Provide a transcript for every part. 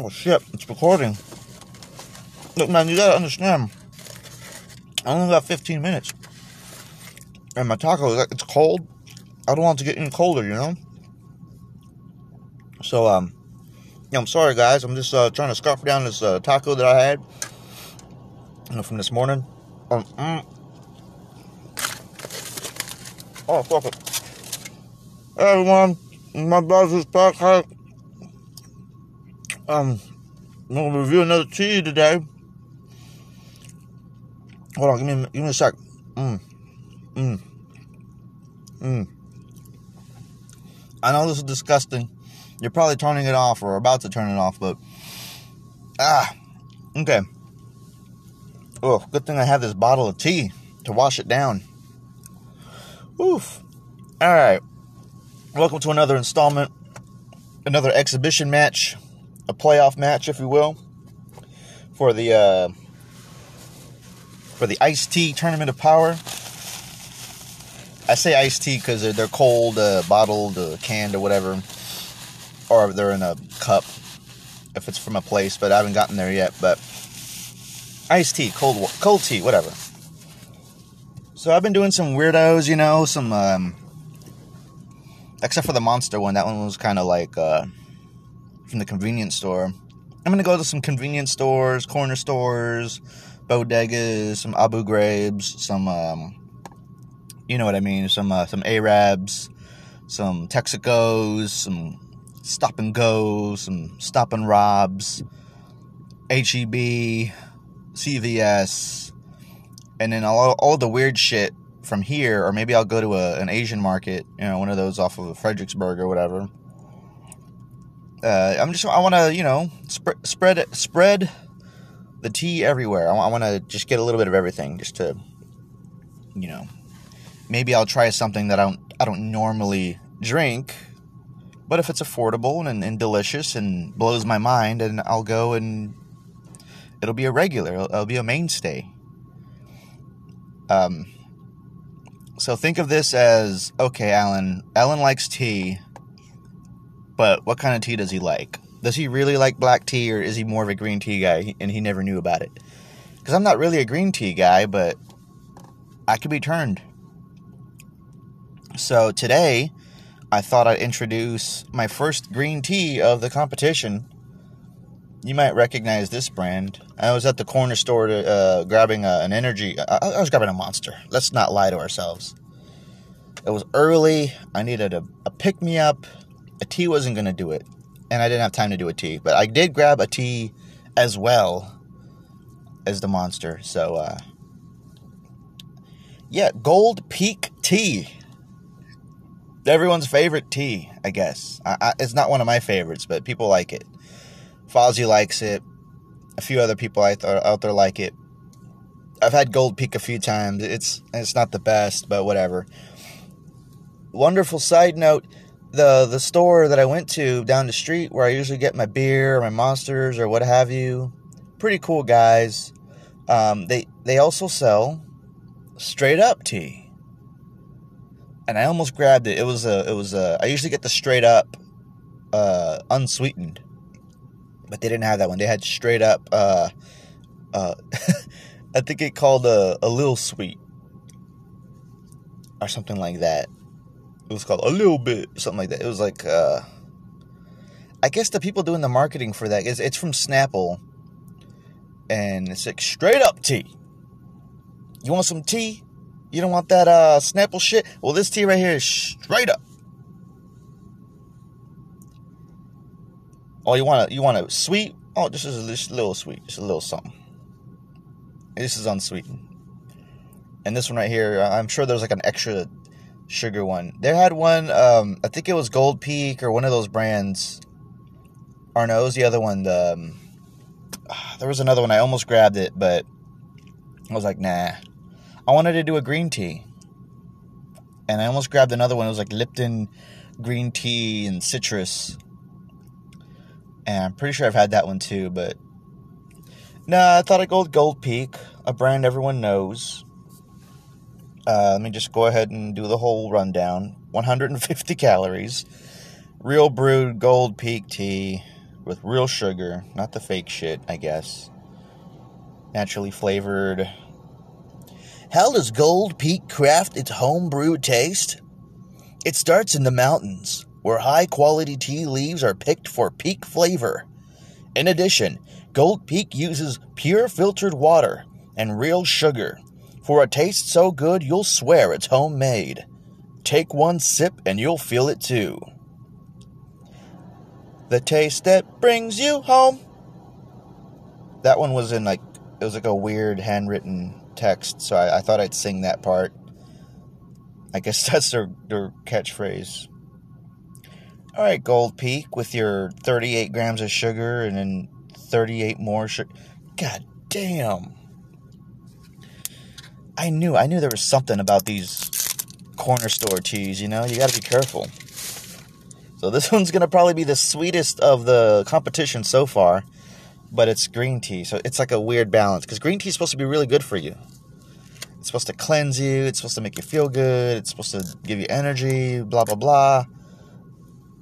Oh shit, it's recording. Look, man, you gotta understand. I only got 15 minutes. And my taco, it's cold. I don't want it to get any colder, you know? So, um, yeah, I'm sorry, guys. I'm just uh, trying to scarf down this uh, taco that I had you know, from this morning. Um, mm. Oh, fuck it. Hey, everyone. My back. Um, I'm to review another tea today. Hold on, give me, give me a sec. Mm. Mm. Mm. I know this is disgusting. You're probably turning it off or about to turn it off, but ah, okay. Oh, good thing I have this bottle of tea to wash it down. Oof. All right. Welcome to another installment, another exhibition match, a playoff match, if you will, for the uh, for the iced tea tournament of power. I say iced tea because they're, they're cold, uh, bottled, uh, canned, or whatever, or they're in a cup if it's from a place. But I haven't gotten there yet. But iced tea, cold, cold tea, whatever. So I've been doing some weirdos, you know, some. Um, except for the monster one, that one was kind of like uh, from the convenience store. I'm gonna go to some convenience stores, corner stores, bodegas, some Abu Ghrabs, some, um, you know what I mean, some uh, some Arabs, some Texacos, some Stop and goes, some Stop and Robs, HEB, CVS, and then all all the weird shit from here, or maybe I'll go to a, an Asian market, you know, one of those off of Fredericksburg or whatever. Uh, I'm just I want to you know sp- spread spread the tea everywhere. I, I want to just get a little bit of everything, just to, you know, maybe I'll try something that I don't I don't normally drink, but if it's affordable and, and delicious and blows my mind, and I'll go and it'll be a regular, it'll, it'll be a mainstay. Um. So think of this as okay, Alan. Alan likes tea, but what kind of tea does he like? Does he really like black tea or is he more of a green tea guy and he never knew about it? Because I'm not really a green tea guy, but I could be turned. So today, I thought I'd introduce my first green tea of the competition. You might recognize this brand. I was at the corner store to, uh, grabbing a, an energy. I, I was grabbing a monster. Let's not lie to ourselves. It was early. I needed a, a pick me up. A tea wasn't going to do it and I didn't have time to do a tea, but I did grab a tea as well as the monster. So, uh, yeah, Gold Peak Tea. Everyone's favorite tea, I guess. I, I, it's not one of my favorites, but people like it. Fozzie likes it. A few other people out there, out there like it. I've had Gold Peak a few times. It's it's not the best, but whatever. Wonderful side note the the store that I went to down the street where I usually get my beer or my monsters or what have you. Pretty cool guys. Um, they they also sell straight up tea, and I almost grabbed it. It was a it was a. I usually get the straight up, uh, unsweetened, but they didn't have that one. They had straight up. Uh, uh, I think it called a a little sweet or something like that it was called a little bit something like that. It was like uh i guess the people doing the marketing for that is it's from snapple. And it's like straight up tea. You want some tea? You don't want that uh snapple shit? Well this tea right here is straight up. Oh you want to you want a sweet? Oh this is just a, little sweet just a little something. This is unsweetened. And this one right here i'm sure there's like an extra sugar one. They had one, um, I think it was Gold Peak or one of those brands. Or no, it was the other one. The, um, there was another one. I almost grabbed it, but I was like, nah. I wanted to do a green tea. And I almost grabbed another one. It was like Lipton green tea and citrus. And I'm pretty sure I've had that one too, but. Nah, I thought I'd go with Gold Peak, a brand everyone knows. Uh, let me just go ahead and do the whole rundown 150 calories, real brewed gold peak tea with real sugar, not the fake shit, I guess. Naturally flavored. How does Gold Peak craft its home brewed taste? It starts in the mountains, where high quality tea leaves are picked for peak flavor. In addition, Gold Peak uses pure filtered water and real sugar for a taste so good you'll swear it's homemade. Take one sip and you'll feel it too. The taste that brings you home. That one was in like it was like a weird handwritten text, so I, I thought I'd sing that part. I guess that's their, their catchphrase. All right, Gold Peak with your 38 grams of sugar and then 38 more sugar. God damn. I knew, I knew there was something about these corner store teas, you know? You gotta be careful. So this one's gonna probably be the sweetest of the competition so far, but it's green tea, so it's like a weird balance because green tea is supposed to be really good for you. It's supposed to cleanse you. It's supposed to make you feel good. It's supposed to give you energy. Blah blah blah.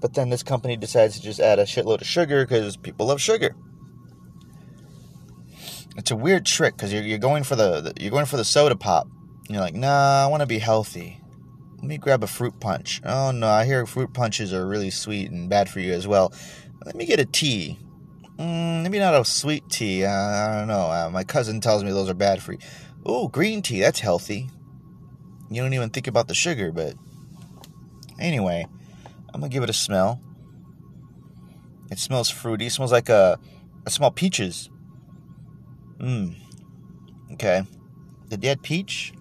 But then this company decides to just add a shitload of sugar because people love sugar. It's a weird trick because you're, you're going for the, the you're going for the soda pop. And you're like, nah, I want to be healthy. Let me grab a fruit punch. Oh no, I hear fruit punches are really sweet and bad for you as well. Let me get a tea. Mm, maybe not a sweet tea. Uh, I don't know. Uh, my cousin tells me those are bad for you. oh green tea. That's healthy. You don't even think about the sugar, but anyway, I'm gonna give it a smell. It smells fruity. It smells like a. I smell peaches. Mmm. Okay. The dead peach?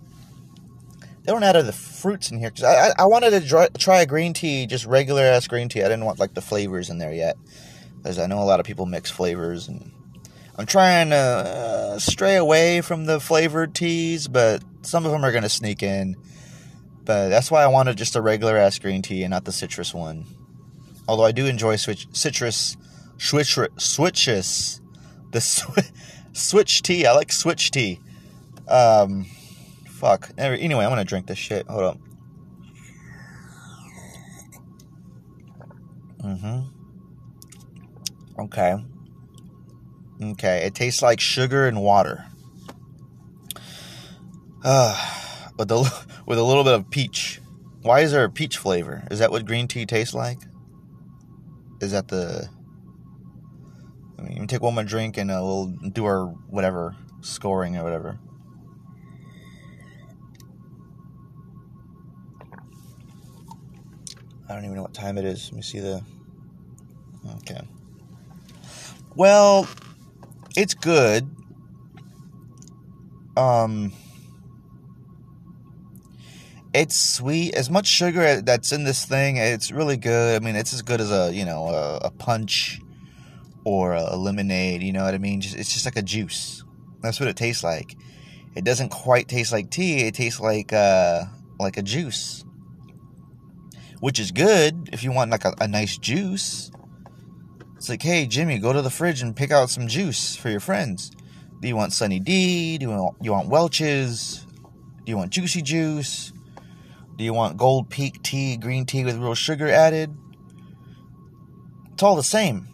They don't add the fruits in here because I, I, I wanted to try, try a green tea, just regular ass green tea. I didn't want like the flavors in there yet, because I know a lot of people mix flavors, and I'm trying to uh, stray away from the flavored teas, but some of them are gonna sneak in. But that's why I wanted just a regular ass green tea and not the citrus one. Although I do enjoy switch citrus switch switches the switch tea. I like switch tea. Um, fuck. Anyway, I'm gonna drink this shit. Hold up. Mm-hmm. Okay. Okay. It tastes like sugar and water. Uh, with a with a little bit of peach. Why is there a peach flavor? Is that what green tea tastes like? Is that the? I mean, take one more drink and uh, we'll do our whatever scoring or whatever. I don't even know what time it is. Let me see the. Okay. Well, it's good. Um, it's sweet. As much sugar that's in this thing, it's really good. I mean, it's as good as a you know a, a punch or a lemonade. You know what I mean? Just, it's just like a juice. That's what it tastes like. It doesn't quite taste like tea. It tastes like uh, like a juice which is good if you want like a, a nice juice. It's like, hey, Jimmy, go to the fridge and pick out some juice for your friends. Do you want Sunny D? Do you want, you want Welch's? Do you want Juicy Juice? Do you want Gold Peak tea, green tea with real sugar added? It's all the same.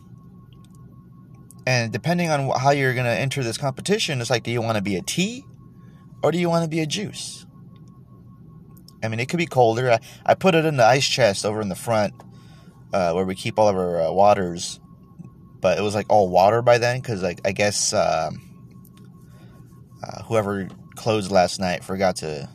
And depending on how you're going to enter this competition, it's like, do you want to be a tea or do you want to be a juice? I mean, it could be colder. I, I put it in the ice chest over in the front uh, where we keep all of our uh, waters, but it was like all water by then because like I guess uh, uh, whoever closed last night forgot to.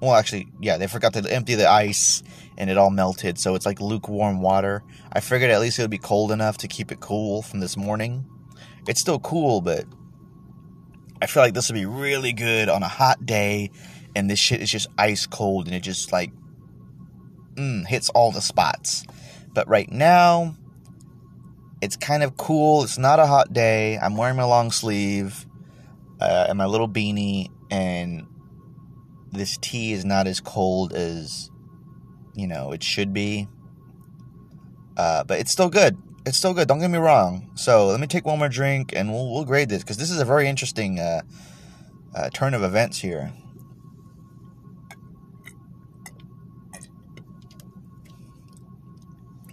Well, actually, yeah, they forgot to empty the ice and it all melted, so it's like lukewarm water. I figured at least it would be cold enough to keep it cool from this morning. It's still cool, but I feel like this would be really good on a hot day and this shit is just ice cold and it just like mm, hits all the spots. But right now, it's kind of cool. It's not a hot day. I'm wearing my long sleeve uh, and my little beanie, and this tea is not as cold as you know it should be. Uh, but it's still good. It's still good. Don't get me wrong. So let me take one more drink and we'll, we'll grade this because this is a very interesting uh, uh turn of events here.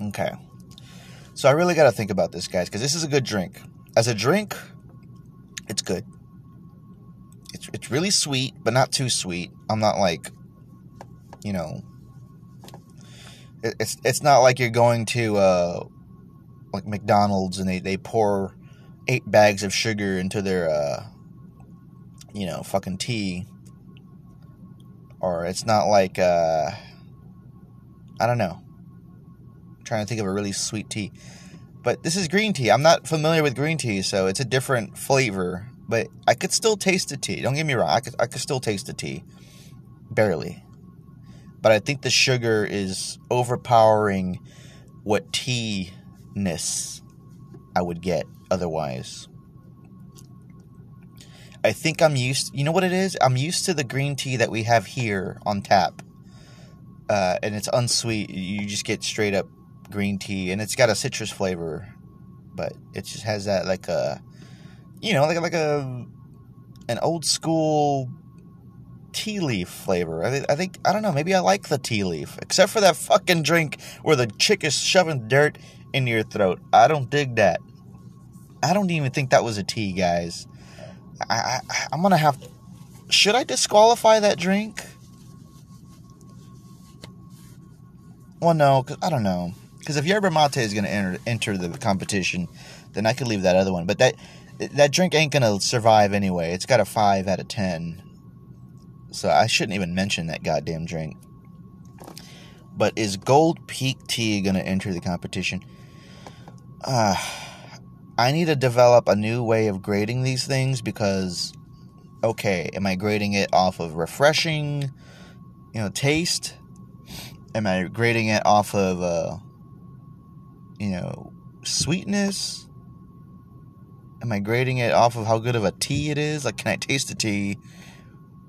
Okay. So I really got to think about this, guys, because this is a good drink. As a drink, it's good. It's it's really sweet, but not too sweet. I'm not like, you know, it's it's not like you're going to uh, like McDonald's and they they pour eight bags of sugar into their uh, you know fucking tea, or it's not like uh, I don't know. I'm trying to think of a really sweet tea. But this is green tea. I'm not familiar with green tea, so it's a different flavor. But I could still taste the tea. Don't get me wrong. I could, I could still taste the tea. Barely. But I think the sugar is overpowering what tea ness I would get otherwise. I think I'm used. You know what it is? I'm used to the green tea that we have here on tap, uh, and it's unsweet. You just get straight up green tea, and it's got a citrus flavor, but it just has that like a, you know, like like a, an old school tea leaf flavor. I, I think I don't know. Maybe I like the tea leaf, except for that fucking drink where the chick is shoving dirt in your throat. I don't dig that. I don't even think that was a tea, guys. I, I I'm gonna have. Should I disqualify that drink? Well, no, cause I don't know. Because if yerba mate is to enter enter the competition, then I could leave that other one. But that that drink ain't to survive anyway. It's got a five out of ten, so I shouldn't even mention that goddamn drink. But is Gold Peak Tea to enter the competition? Uh, I need to develop a new way of grading these things because, okay, am I grading it off of refreshing, you know, taste? Am I grading it off of uh, you know, sweetness? Am I grading it off of how good of a tea it is? Like, can I taste the tea?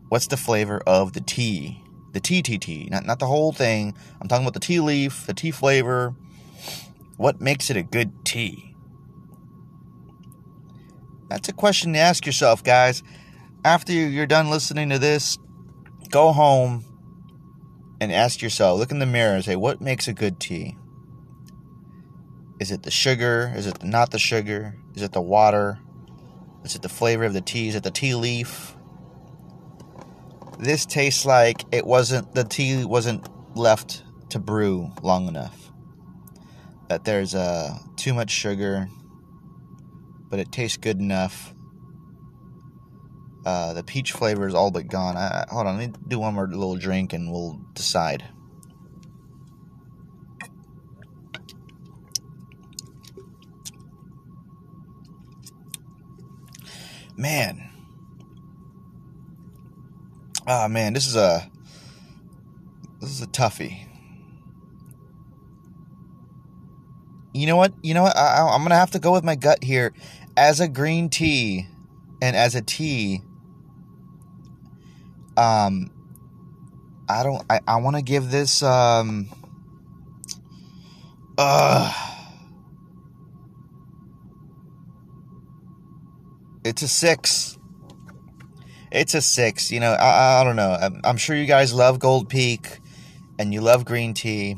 What's the flavor of the tea? The tea, tea, tea. Not, not the whole thing. I'm talking about the tea leaf, the tea flavor. What makes it a good tea? That's a question to ask yourself, guys. After you're done listening to this, go home and ask yourself, look in the mirror and say, what makes a good tea? Is it the sugar? Is it not the sugar? Is it the water? Is it the flavor of the tea? Is it the tea leaf? This tastes like it wasn't the tea wasn't left to brew long enough. That there's uh, too much sugar, but it tastes good enough. Uh, the peach flavor is all but gone. I, hold on, let me do one more little drink and we'll decide. man. Ah, oh, man, this is a this is a toughie. You know what? You know what? I, I'm gonna have to go with my gut here. As a green tea, and as a tea, um, I don't. I, I want to give this um. Uh It's a six. It's a six. You know, I, I don't know. I'm, I'm sure you guys love Gold Peak and you love green tea.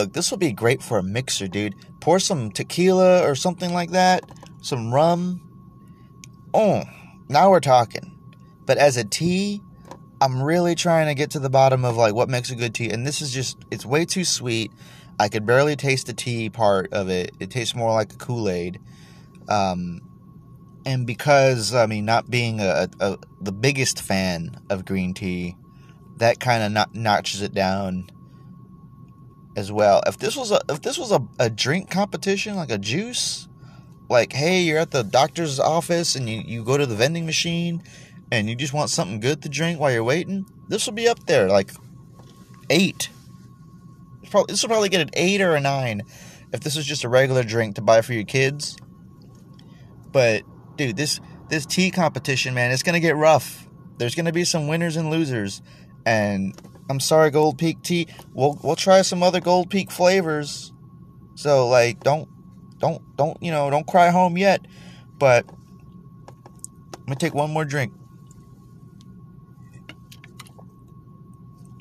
Look, this will be great for a mixer, dude. Pour some tequila or something like that, some rum. Oh, now we're talking. But as a tea, I'm really trying to get to the bottom of like what makes a good tea. And this is just, it's way too sweet. I could barely taste the tea part of it. It tastes more like a Kool Aid. Um, and because I mean, not being a, a the biggest fan of green tea, that kind of not, notches it down as well. If this was a if this was a, a drink competition, like a juice, like hey, you're at the doctor's office and you, you go to the vending machine and you just want something good to drink while you're waiting, this will be up there like eight. Probably, this will probably get an eight or a nine if this was just a regular drink to buy for your kids. But dude, this this tea competition, man, it's gonna get rough. There's gonna be some winners and losers, and I'm sorry, Gold Peak tea. We'll we'll try some other Gold Peak flavors. So like, don't don't don't you know don't cry home yet. But I'm gonna take one more drink.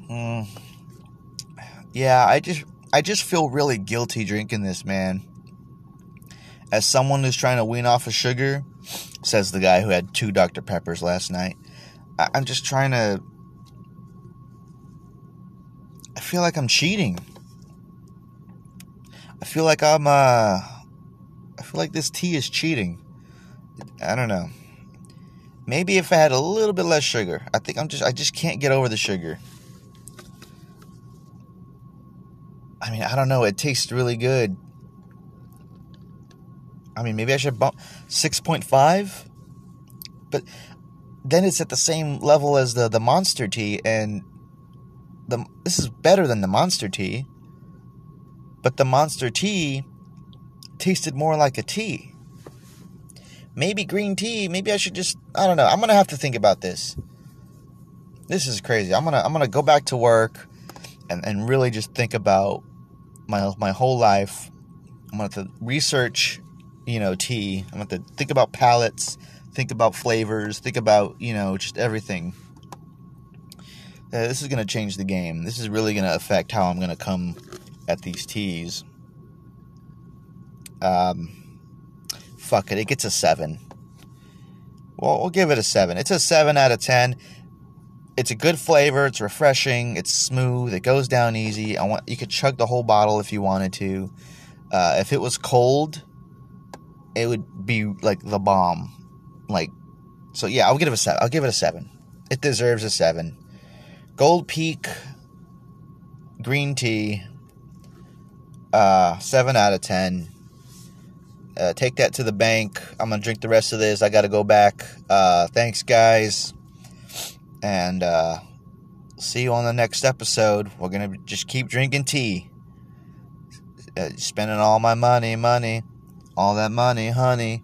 Mm. Yeah, I just I just feel really guilty drinking this, man. As someone who's trying to wean off of sugar, says the guy who had two Dr. Peppers last night. I'm just trying to. I feel like I'm cheating. I feel like I'm, uh. I feel like this tea is cheating. I don't know. Maybe if I had a little bit less sugar. I think I'm just I just can't get over the sugar. I mean, I don't know. It tastes really good. I mean, maybe I should bump 6.5. But then it's at the same level as the the monster tea and the this is better than the monster tea. But the monster tea tasted more like a tea. Maybe green tea, maybe I should just I don't know. I'm going to have to think about this. This is crazy. I'm going to I'm going to go back to work and and really just think about my my whole life. I'm going to have to research, you know, tea. I'm going to to think about palates, think about flavors, think about, you know, just everything. Uh, this is going to change the game. This is really going to affect how I'm going to come at these teas. Um, fuck it, it gets a seven. Well, we'll give it a seven. It's a seven out of ten. It's a good flavor. It's refreshing. It's smooth. It goes down easy. I want you could chug the whole bottle if you wanted to. Uh, if it was cold, it would be like the bomb. Like, so yeah, I'll give it a seven. I'll give it a seven. It deserves a seven. Gold Peak green tea. Uh, seven out of ten. Uh, take that to the bank. I'm gonna drink the rest of this. I gotta go back. Uh, thanks, guys, and uh, see you on the next episode. We're gonna just keep drinking tea. Uh, spending all my money, money, all that money, honey,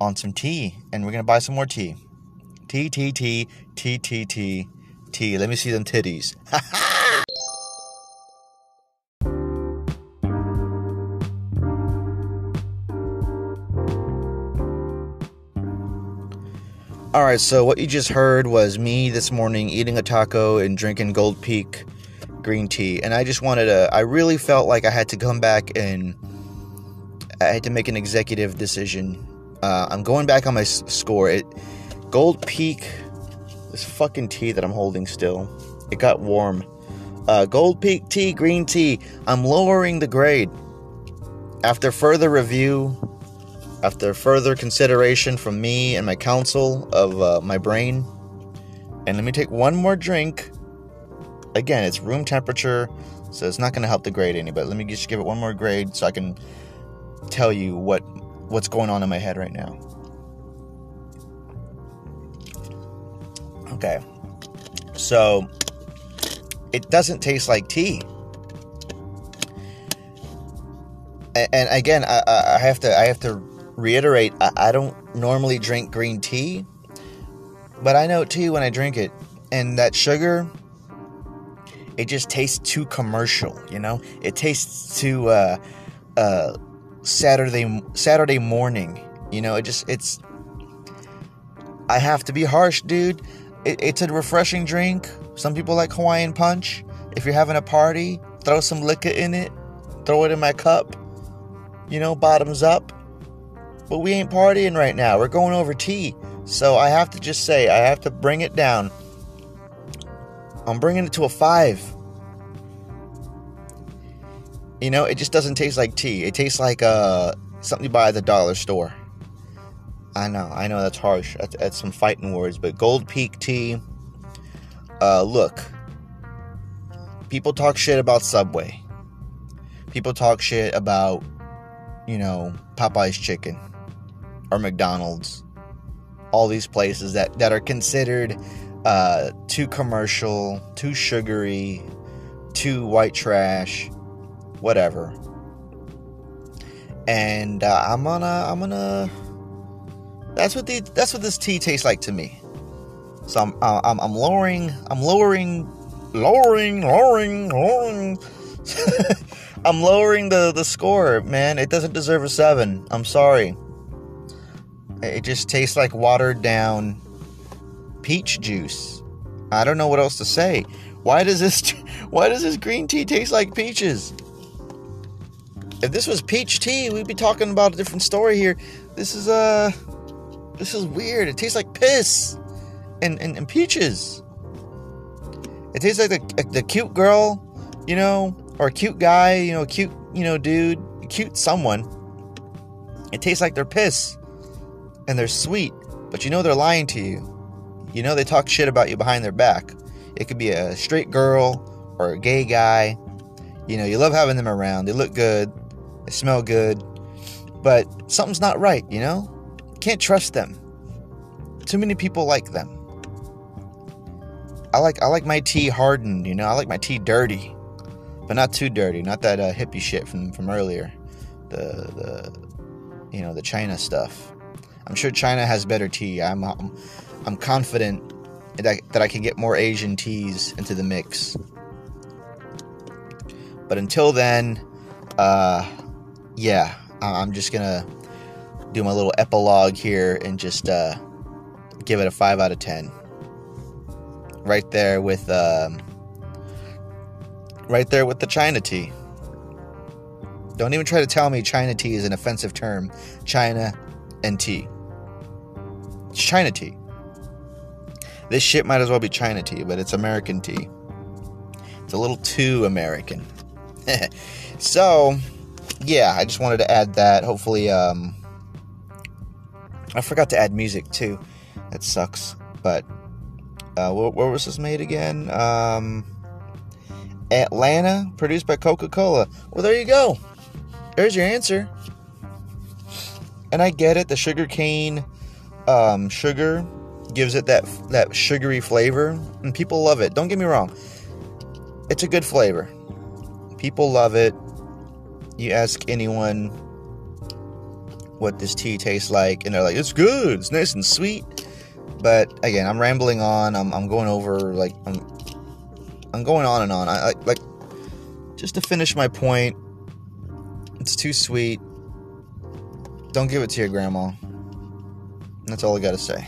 on some tea, and we're gonna buy some more tea. Tea, tea, tea, tea, tea, tea, tea. Let me see them titties. All right, so what you just heard was me this morning eating a taco and drinking Gold Peak green tea. And I just wanted to, I really felt like I had to come back and I had to make an executive decision. Uh, I'm going back on my score. It Gold Peak, this fucking tea that I'm holding still, it got warm. Uh, Gold Peak tea, green tea. I'm lowering the grade. After further review, after further consideration from me and my counsel of uh, my brain, and let me take one more drink. Again, it's room temperature, so it's not going to help the grade any. But let me just give it one more grade so I can tell you what what's going on in my head right now. Okay, so it doesn't taste like tea. And again, I, I have to I have to reiterate. I, I don't normally drink green tea, but I know tea when I drink it, and that sugar, it just tastes too commercial. You know, it tastes too uh, uh, Saturday Saturday morning. You know, it just it's. I have to be harsh, dude. It, it's a refreshing drink. Some people like Hawaiian punch. If you're having a party, throw some liquor in it. Throw it in my cup. You know, bottoms up. But we ain't partying right now. We're going over tea. So I have to just say, I have to bring it down. I'm bringing it to a five. You know, it just doesn't taste like tea. It tastes like uh, something you buy at the dollar store. I know, I know that's harsh. That's, that's some fighting words, but Gold Peak tea. Uh, look, people talk shit about Subway. People talk shit about, you know, Popeye's chicken or McDonald's. All these places that, that are considered uh, too commercial, too sugary, too white trash, whatever. And uh, I'm gonna, I'm gonna. That's what the that's what this tea tastes like to me. So I'm uh, I'm, I'm lowering I'm lowering lowering lowering lowering. I'm lowering the the score, man. It doesn't deserve a seven. I'm sorry. It just tastes like watered down peach juice. I don't know what else to say. Why does this why does this green tea taste like peaches? If this was peach tea, we'd be talking about a different story here. This is uh this is weird. It tastes like piss and, and, and peaches. It tastes like the, the cute girl, you know, or a cute guy, you know, cute, you know, dude, cute someone. It tastes like they're piss and they're sweet, but you know they're lying to you. You know they talk shit about you behind their back. It could be a straight girl or a gay guy. You know, you love having them around. They look good, they smell good, but something's not right, you know? Can't trust them. Too many people like them. I like I like my tea hardened, you know. I like my tea dirty, but not too dirty. Not that uh, hippie shit from from earlier. The the you know the China stuff. I'm sure China has better tea. I'm I'm, I'm confident that I, that I can get more Asian teas into the mix. But until then, uh, yeah, I'm just gonna do my little epilogue here and just uh, give it a five out of ten right there with um, right there with the China tea. Don't even try to tell me China tea is an offensive term. China and tea. It's China tea. This shit might as well be China tea, but it's American tea. It's a little too American. so, yeah, I just wanted to add that. Hopefully, um, I forgot to add music too. That sucks. But uh, where, where, was this made again? Um, Atlanta, produced by Coca Cola. Well, there you go. There's your answer. And I get it. The sugar cane um, sugar gives it that that sugary flavor, and people love it. Don't get me wrong. It's a good flavor. People love it. You ask anyone what this tea tastes like, and they're like, "It's good. It's nice and sweet." But again, I'm rambling on. I'm, I'm going over like I'm I'm going on and on. I, I like just to finish my point. It's too sweet. Don't give it to your grandma. That's all I got to say.